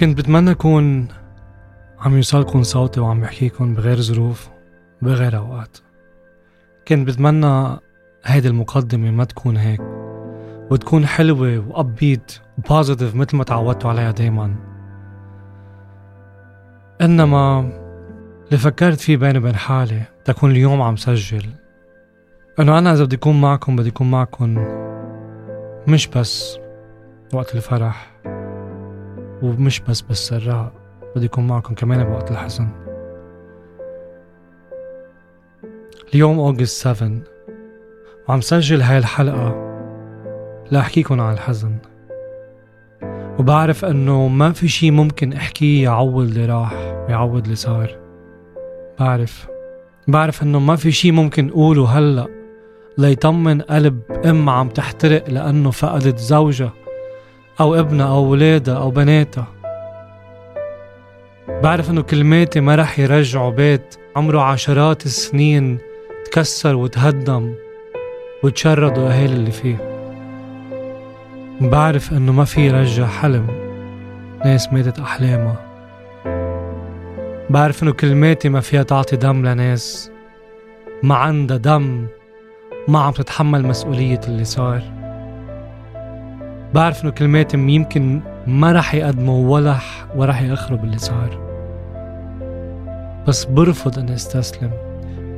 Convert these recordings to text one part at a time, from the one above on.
كنت بتمنى أكون عم يوصلكم صوتي وعم بحكيكم بغير ظروف بغير أوقات. كنت بتمنى هيدي المقدمة ما تكون هيك وتكون حلوة وأبيت وبوزيتيف مثل ما تعودتوا عليها دايما. إنما اللي فكرت فيه بيني وبين حالي تكون اليوم عم سجل. إنه أنا إذا بدي أكون معكم بدي أكون معكم مش بس وقت الفرح. ومش بس بالسراء بدي أكون معكم كمان بوقت الحزن. اليوم أوغست 7 وعم سجل هاي الحلقة لأحكيكم عن الحزن. وبعرف إنه ما في شي ممكن أحكيه يعوض اللي راح ويعوض اللي صار. بعرف بعرف إنه ما في شي ممكن أقوله هلأ ليطمن قلب أم عم تحترق لأنه فقدت زوجها أو ابنها أو ولادها أو بناتها. بعرف إنه كلماتي ما رح يرجعوا بيت. عمره عشرات السنين تكسر وتهدم وتشردوا أهالي اللي فيه. بعرف إنه ما في رجع حلم ناس ماتت أحلامها. بعرف إنه كلماتي ما فيها تعطي دم لناس. ما عندها دم ما عم تتحمل مسؤولية اللي صار. بعرف إنه كلماتي يمكن ما رح يقدموا ولا ورح يأخروا باللي صار بس برفض إني أستسلم.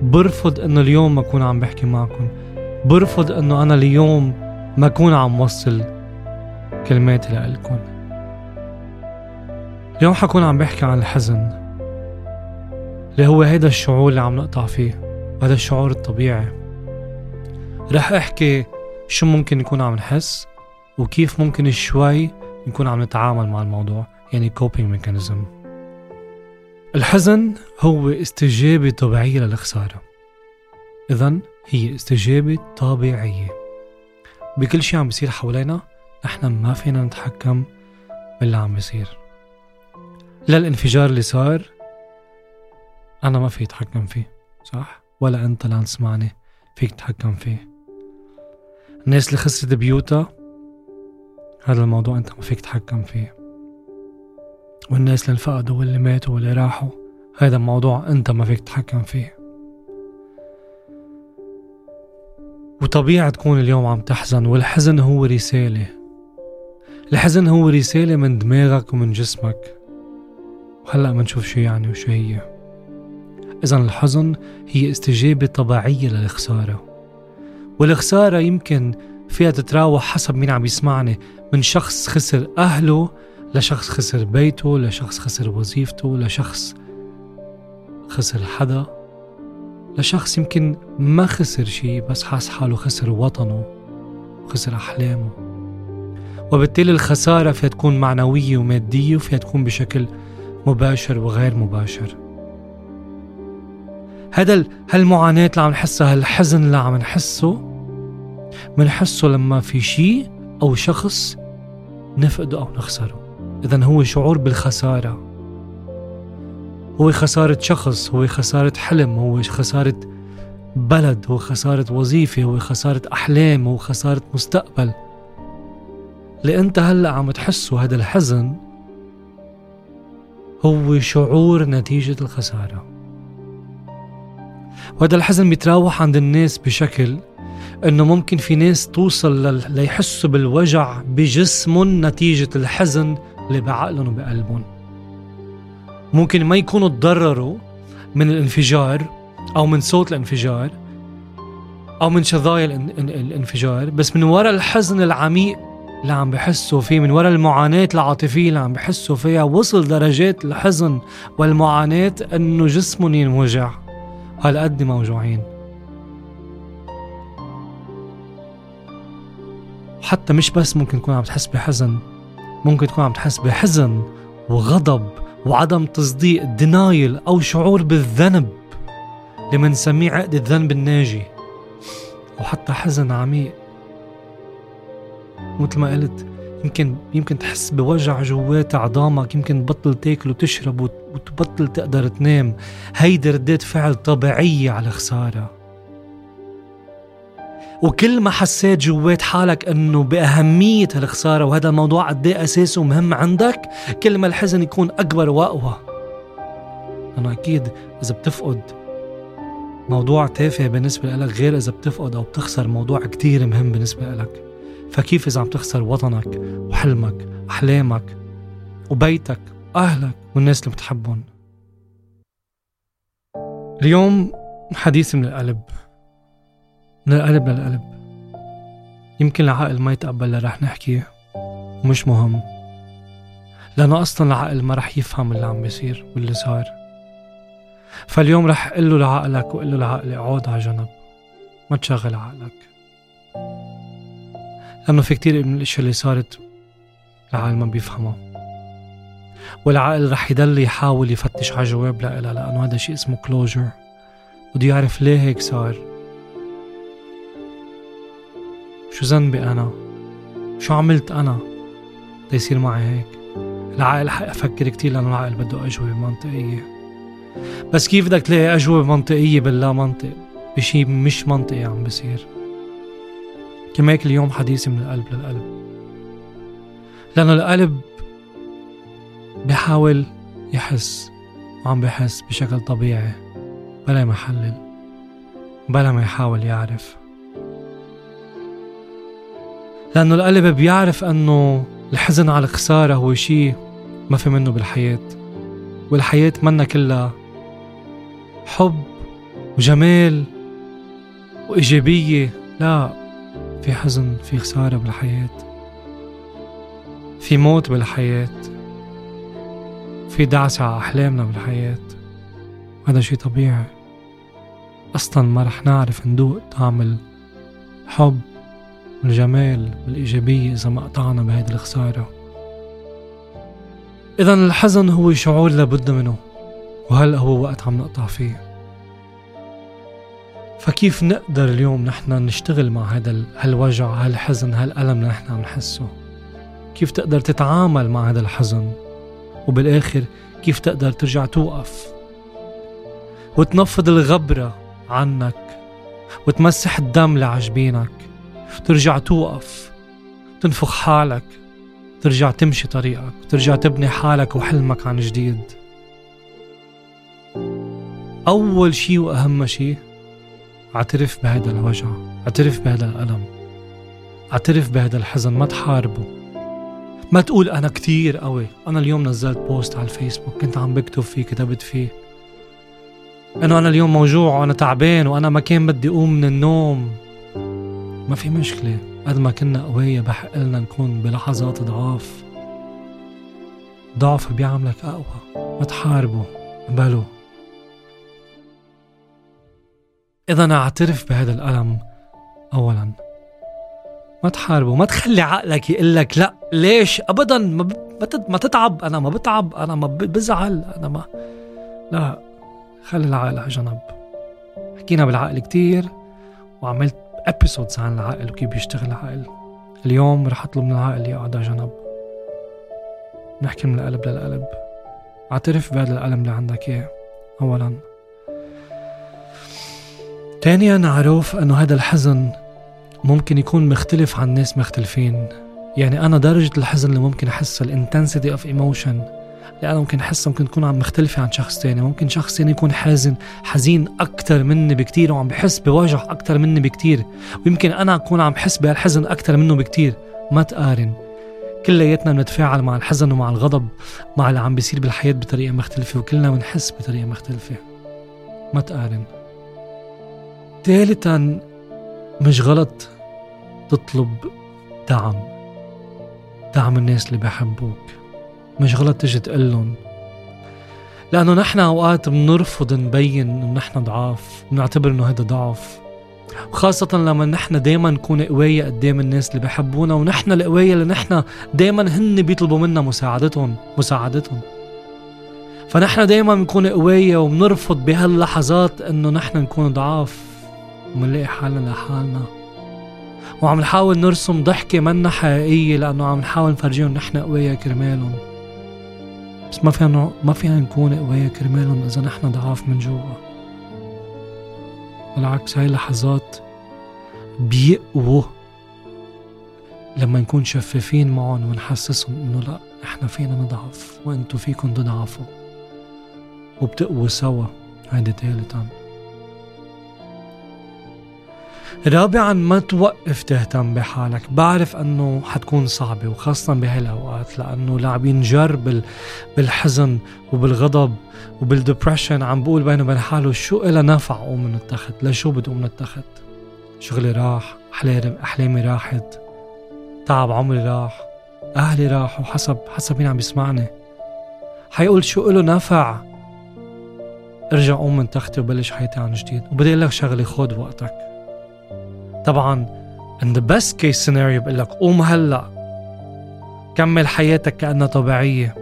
برفض إنه اليوم ما أكون عم بحكي معكم. برفض إنه أنا اليوم ما أكون عم وصل كلماتي لإلكن اليوم حكون عم بحكي عن الحزن. اللي هو هيدا الشعور اللي عم نقطع فيه. وهذا الشعور الطبيعي. رح أحكي شو ممكن نكون عم نحس. وكيف ممكن شوي نكون عم نتعامل مع الموضوع يعني coping mechanism. الحزن هو استجابة طبيعية للخسارة. إذا هي استجابة طبيعية. بكل شيء عم بيصير حوالينا نحن ما فينا نتحكم باللي عم بيصير. لا الانفجار اللي صار أنا ما في أتحكم فيه صح؟ ولا أنت اللي عم تسمعني فيك تتحكم فيه. الناس اللي خسرت بيوتها هذا الموضوع أنت ما فيك تتحكم فيه. والناس اللي انفقدوا واللي ماتوا واللي راحوا هذا الموضوع أنت ما فيك تتحكم فيه. وطبيعي تكون اليوم عم تحزن والحزن هو رسالة. الحزن هو رسالة من دماغك ومن جسمك. وهلأ منشوف شو يعني وشو هي. إذا الحزن هي استجابة طبيعية للخسارة. والخسارة يمكن فيها تتراوح حسب مين عم يسمعني. من شخص خسر أهله لشخص خسر بيته لشخص خسر وظيفته لشخص خسر حدا. لشخص يمكن ما خسر شي بس حاس حاله خسر وطنه وخسر أحلامه. وبالتالي الخسارة فيها تكون معنوية ومادية وفيها تكون بشكل مباشر وغير مباشر. هذا هالمعاناة اللي عم نحسها هالحزن اللي عم نحسه منحسه لما في شيء أو شخص نفقده أو نخسره. إذا هو شعور بالخسارة. هو خسارة شخص هو خسارة حلم هو خسارة بلد هو خسارة وظيفة هو خسارة أحلام هو خسارة مستقبل. اللي انت هلأ عم تحسه هذا الحزن هو شعور نتيجة الخسارة. وهذا الحزن بيتراوح عند الناس بشكل إنه ممكن في ناس توصل ليحسوا بالوجع بجسمهم نتيجة الحزن اللي بعقلهم وبقلبهم. ممكن ما يكونوا تضرروا من الانفجار أو من صوت الانفجار أو من شظايا الانفجار بس من وراء الحزن العميق اللي عم بحسوا فيه من وراء المعاناة العاطفية اللي عم بحسوا فيها وصل درجات الحزن والمعاناة إنه جسمهم ينوجع. هالقد موجوعين. حتى مش بس ممكن تكون عم تحس بحزن ممكن تكون عم تحس بحزن وغضب وعدم تصديق دينايل أو شعور بالذنب اللي منسميه عقد الذنب الناجي. وحتى حزن عميق. مثل ما قلت يمكن يمكن تحس بوجع جوات عظامك يمكن تبطل تاكل وتشرب وتبطل تقدر تنام. هيدي ردات فعل طبيعية على خسارة. وكل ما حسيت جوات حالك إنه بأهمية هالخسارة وهذا الموضوع قد إيه اساسي ومهم عندك. كل ما الحزن يكون أكبر وأقوى. أنا أكيد إذا بتفقد موضوع تافه بالنسبة لك غير إذا بتفقد أو بتخسر موضوع كتير مهم بالنسبة لك. فكيف إذا عم تخسر وطنك وحلمك أحلامك وبيتك أهلك والناس اللي بتحبهم؟ اليوم حديث من القلب. من القلب للقلب. يمكن العقل ما يتقبل اللي رح نحكيه. ومش مهم. لأنه أصلا العقل ما رح يفهم اللي عم بيصير واللي صار. فاليوم رح قل له لعقلك وقل له لعقلي اقعد على جنب. ما تشغل عقلك. لأنه في كتير من الأشياء اللي صارت العقل ما بيفهمها. والعقل رح يضل يحاول يفتش على جواب لها لأنه هذا شيء اسمه كلوجر بده يعرف ليه هيك صار. شو ذنبي أنا؟ شو عملت أنا؟ ليصير معي هيك؟ العقل حيفكر كتير لأنه العقل بده أجوبة منطقية. بس كيف بدك تلاقي أجوبة منطقية باللا منطق؟ بشي مش منطقي عم بصير. كما هيك اليوم حديثي من القلب للقلب. لأنه القلب بحاول يحس وعم بحس بشكل طبيعي بلا ما يحلل بلا ما يحاول يعرف. لأنه القلب بيعرف أنه الحزن على الخسارة هو شيء ما في منه بالحياة والحياة منا كلها حب وجمال وإيجابية. لا في حزن في خسارة بالحياة في موت بالحياة في دعسة على أحلامنا بالحياة. هذا شي طبيعي. أصلا ما رح نعرف ندوق طعم الحب والجمال والإيجابية إذا ما قطعنا بهيدي الخسارة. إذا الحزن هو شعور لابد منه وهلأ هو وقت عم نقطع فيه. فكيف نقدر اليوم نحن نشتغل مع هذا هالوجع هالحزن هالألم اللي نحن عم نحسه؟ كيف تقدر تتعامل مع هذا الحزن؟ وبالآخر كيف تقدر ترجع توقف؟ وتنفض الغبرة عنك وتمسح الدم اللي عجبينك ترجع توقف تنفخ حالك ترجع تمشي طريقك ترجع تبني حالك وحلمك عن جديد. أول شي وأهم شي اعترف بهذا الوجع اعترف بهذا الألم اعترف بهذا الحزن ما تحاربه. ما تقول أنا كتير قوي أنا اليوم نزلت بوست على الفيسبوك كنت عم بكتب فيه كتبت فيه. إنه أنا اليوم موجوع وأنا تعبان وأنا ما كان بدي أقوم من النوم. ما في مشكلة. قد ما كنا قوية بحق لنا نكون بلحظات ضعاف. ضعف بيعملك أقوى. ما تحاربه قبله إذا أعترف بهذا الألم أولا. ما تحاربه ما تخلي عقلك يقول لك لا. ليش؟ ابدا ما ما تتعب. أنا ما بتعب. أنا ما بزعل. أنا ما لا. خلي العقل على جنب. حكينا بالعقل كتير وعملت ابيسودز عن العقل وكيف بيشتغل العقل اليوم رح أطلب من العقل يقعد على جنب. نحكي من القلب للقلب. اعترف بهذا الألم اللي عندك إياه. أولا. ثانيا عرف أنه هذا الحزن ممكن يكون مختلف عن ناس مختلفين. يعني أنا درجة الحزن اللي ممكن أحسها ال intensity of emotion اللي أنا ممكن أحسها ممكن تكون عم مختلفة عن شخص تاني. ممكن شخص تاني يكون حازن حزين أكتر مني بكتير وعم بحس بوجع أكتر مني بكتير. ويمكن أنا أكون عم بحس بهالحزن أكتر منه بكتير. ما تقارن. كلياتنا بنتفاعل مع الحزن ومع الغضب مع اللي عم بيصير بالحياة بطريقة مختلفة وكلنا بنحس بطريقة مختلفة. ما تقارن. ثالثا مش غلط تطلب دعم. دعم الناس اللي بحبوك. مش غلط تجي تقلن لأنه نحن أوقات بنرفض نبين إنه نحن ضعاف بنعتبر إنه هذا ضعف. وخاصة لما نحن دايما نكون قوية قدام الناس اللي بحبونا ونحن القوية اللي نحن دايما هن بيطلبوا منا مساعدتهم مساعدتهم. فنحن دايما بنكون قوية وبنرفض بهاللحظات إنه نحن نكون ضعاف. ومنلاقي حالنا لحالنا. وعم نحاول نرسم ضحكة منا حقيقية لأنه عم نحاول نفرجيهم نحن قوية كرمالهم. بس ما فينا ما فينا نكون قوية كرمالهم إذا نحن ضعاف من جوا. بالعكس هاي اللحظات بيقووا لما نكون شفافين معهم ونحسسهم إنه لا إحنا فينا نضعف وانتو فيكم تضعفوا. وبتقووا سوا. هيدي ثالثا رابعا ما توقف تهتم بحالك. بعرف أنه حتكون صعبة وخاصة بهالأوقات لأنه لاعبين جر بالحزن وبالغضب وبالدبرشن عم بقول بينه وبين حاله شو إلها نفع قوم من التخت؟ لشو بدي من التخت؟ شغلي راح أحلامي راحت. تعب عمري راح أهلي راحوا حسب حسب مين عم يسمعني حيقول شو إله نفع؟ ارجع قوم من تختي وبلش حياتي عن جديد. وبدي أقول لك شغله خذ وقتك. طبعا in the best case scenario بقول لك قوم هلأ. كمل حياتك كأنها طبيعية.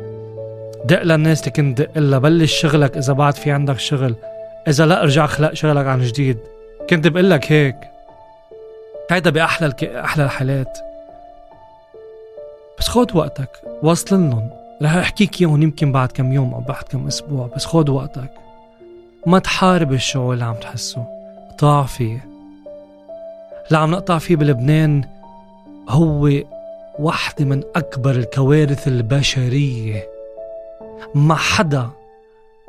دق للناس اللي كنت دق لها بلش شغلك إذا بعد في عندك شغل. إذا لأ ارجع خلق شغلك عن جديد. كنت بقول لك هيك. هيدا بأحلى الك... أحلى الحالات. بس خود وقتك. وصل لهم. رح أحكيك إياهم يمكن بعد كم يوم أو بعد كم أسبوع بس خود وقتك. ما تحارب الشعور اللي عم تحسه. قطع فيه. اللي عم نقطع فيه بلبنان هو واحدة من أكبر الكوارث البشرية. ما حدا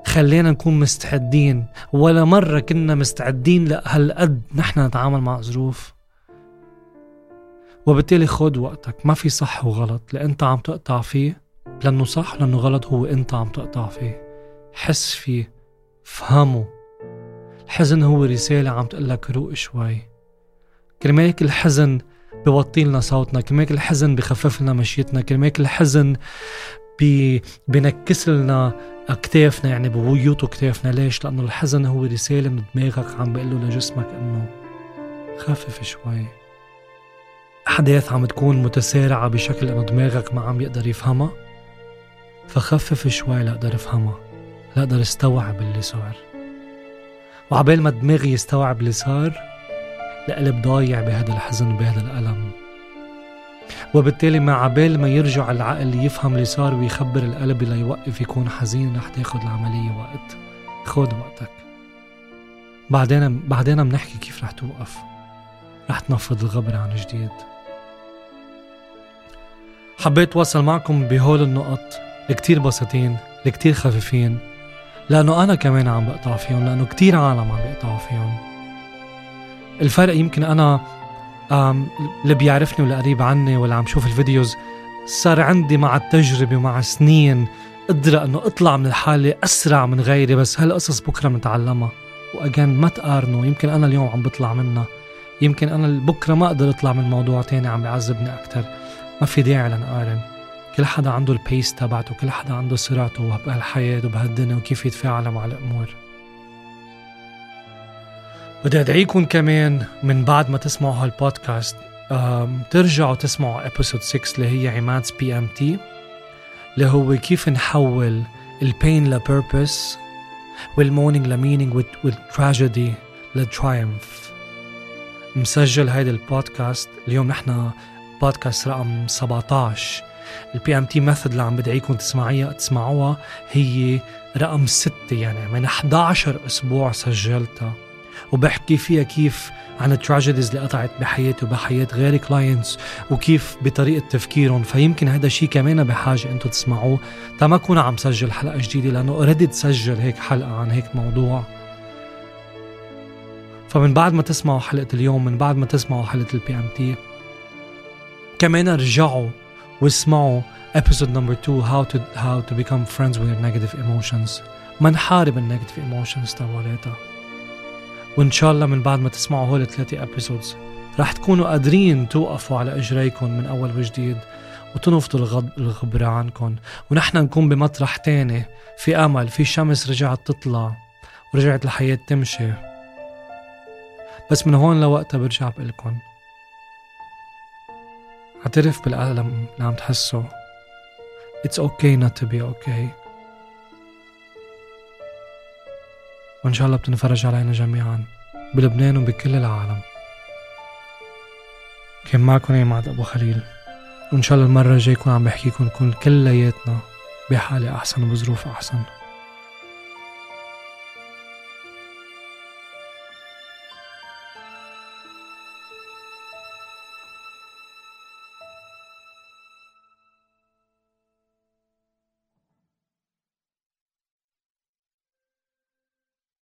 خلينا نكون مستعدين ولا مرة كنا مستعدين لهالقد نحن نتعامل مع ظروف. وبالتالي خد وقتك ما في صح وغلط. اللي أنت عم تقطع فيه لأنه صح لأنه غلط هو أنت عم تقطع فيه. حس فيه فهمه. الحزن هو رسالة عم تقلك روق شوي. كرمالك الحزن بوطي لنا صوتنا كرمالك الحزن بخفف لنا مشيتنا كرمالك الحزن بي بنكس لنا اكتافنا يعني بيوطوا كتافنا ليش؟ لأنه الحزن هو رسالة من دماغك عم بيقول له لجسمك إنه خفف شوي. أحداث عم تكون متسارعة بشكل إنه دماغك ما عم يقدر يفهمها. فخفف شوي لأقدر أفهمها لأقدر استوعب اللي صار. وعبال ما دماغي يستوعب اللي صار القلب ضايع بهذا الحزن وبهذا الألم. وبالتالي مع عبال ما يرجع العقل يفهم اللي صار ويخبر القلب ليوقف يكون حزين رح تاخد العملية وقت. خد وقتك. بعدين بعدين بنحكي كيف رح توقف. رح تنفض الغبر عن جديد. حبيت وصل معكم بهول النقط الكتير بسيطين الكتير خفيفين لأنه أنا كمان عم بقطع فيهم لأنه كتير عالم عم بيقطعوا فيهم. الفرق يمكن أنا اللي بيعرفني ولا قريب عني ولا عم شوف الفيديوز صار عندي مع التجربة ومع سنين قدرة إنه أطلع من الحالة أسرع من غيري بس هالقصص بكرة بنتعلمها وأجان ما تقارنوا يمكن أنا اليوم عم بطلع منها. يمكن أنا بكرة ما أقدر أطلع من موضوع تاني عم بيعذبني أكتر. ما في داعي لنقارن. كل حدا عنده ال pace تبعته كل حدا عنده سرعته بهالحياة وبهالدنيا وكيف يتفاعل مع الأمور. بدي أدعيكم كمان من بعد ما تسمعوا هالبودكاست ترجعوا تسمعوا episode 6 اللي هي عماد بي ام تي اللي هو كيف نحول ال pain ل purpose والمونينج لمينينج والتراجيدي لترايمف مسجل هيدا البودكاست. اليوم نحن بودكاست رقم 17 ال BMT method اللي عم بدعيكم تسمعيها تسمعوها هي رقم 6 يعني من 11 أسبوع سجلتها. وبحكي فيها كيف عن ال tragedies اللي قطعت بحياتي وبحياة غير clients وكيف بطريقة تفكيرهم. فيمكن هذا الشيء كمان بحاجة أنتم تسمعوه. تا ما أكون عم سجل حلقة جديدة لأنه already تسجل هيك حلقة عن هيك موضوع. فمن بعد ما تسمعوا حلقة اليوم من بعد ما تسمعوا حلقة ال BMT كمان ارجعوا واسمعوا episode number 2 how to how to become friends with your negative emotions. ما نحارب ال negative emotions تبعولاتها وإن شاء الله من بعد ما تسمعوا هول الثلاثة episodes رح تكونوا قادرين توقفوا على إجريكم من أول وجديد وتنفضوا الغب الغبرة عنكم. ونحن نكون بمطرح تاني. في آمل في شمس رجعت تطلع ورجعت الحياة تمشي. بس من هون لوقتها برجع بقلكن. اعترف بالألم اللي عم تحسه. It's okay not to be okay. وإن شاء الله بتنفرج علينا جميعا بلبنان وبكل العالم. كان معكم عماد أبو خليل. وإن شاء الله المرة الجاية يكون عم بحكيكم نكون كلياتنا بحالة أحسن وبظروف أحسن.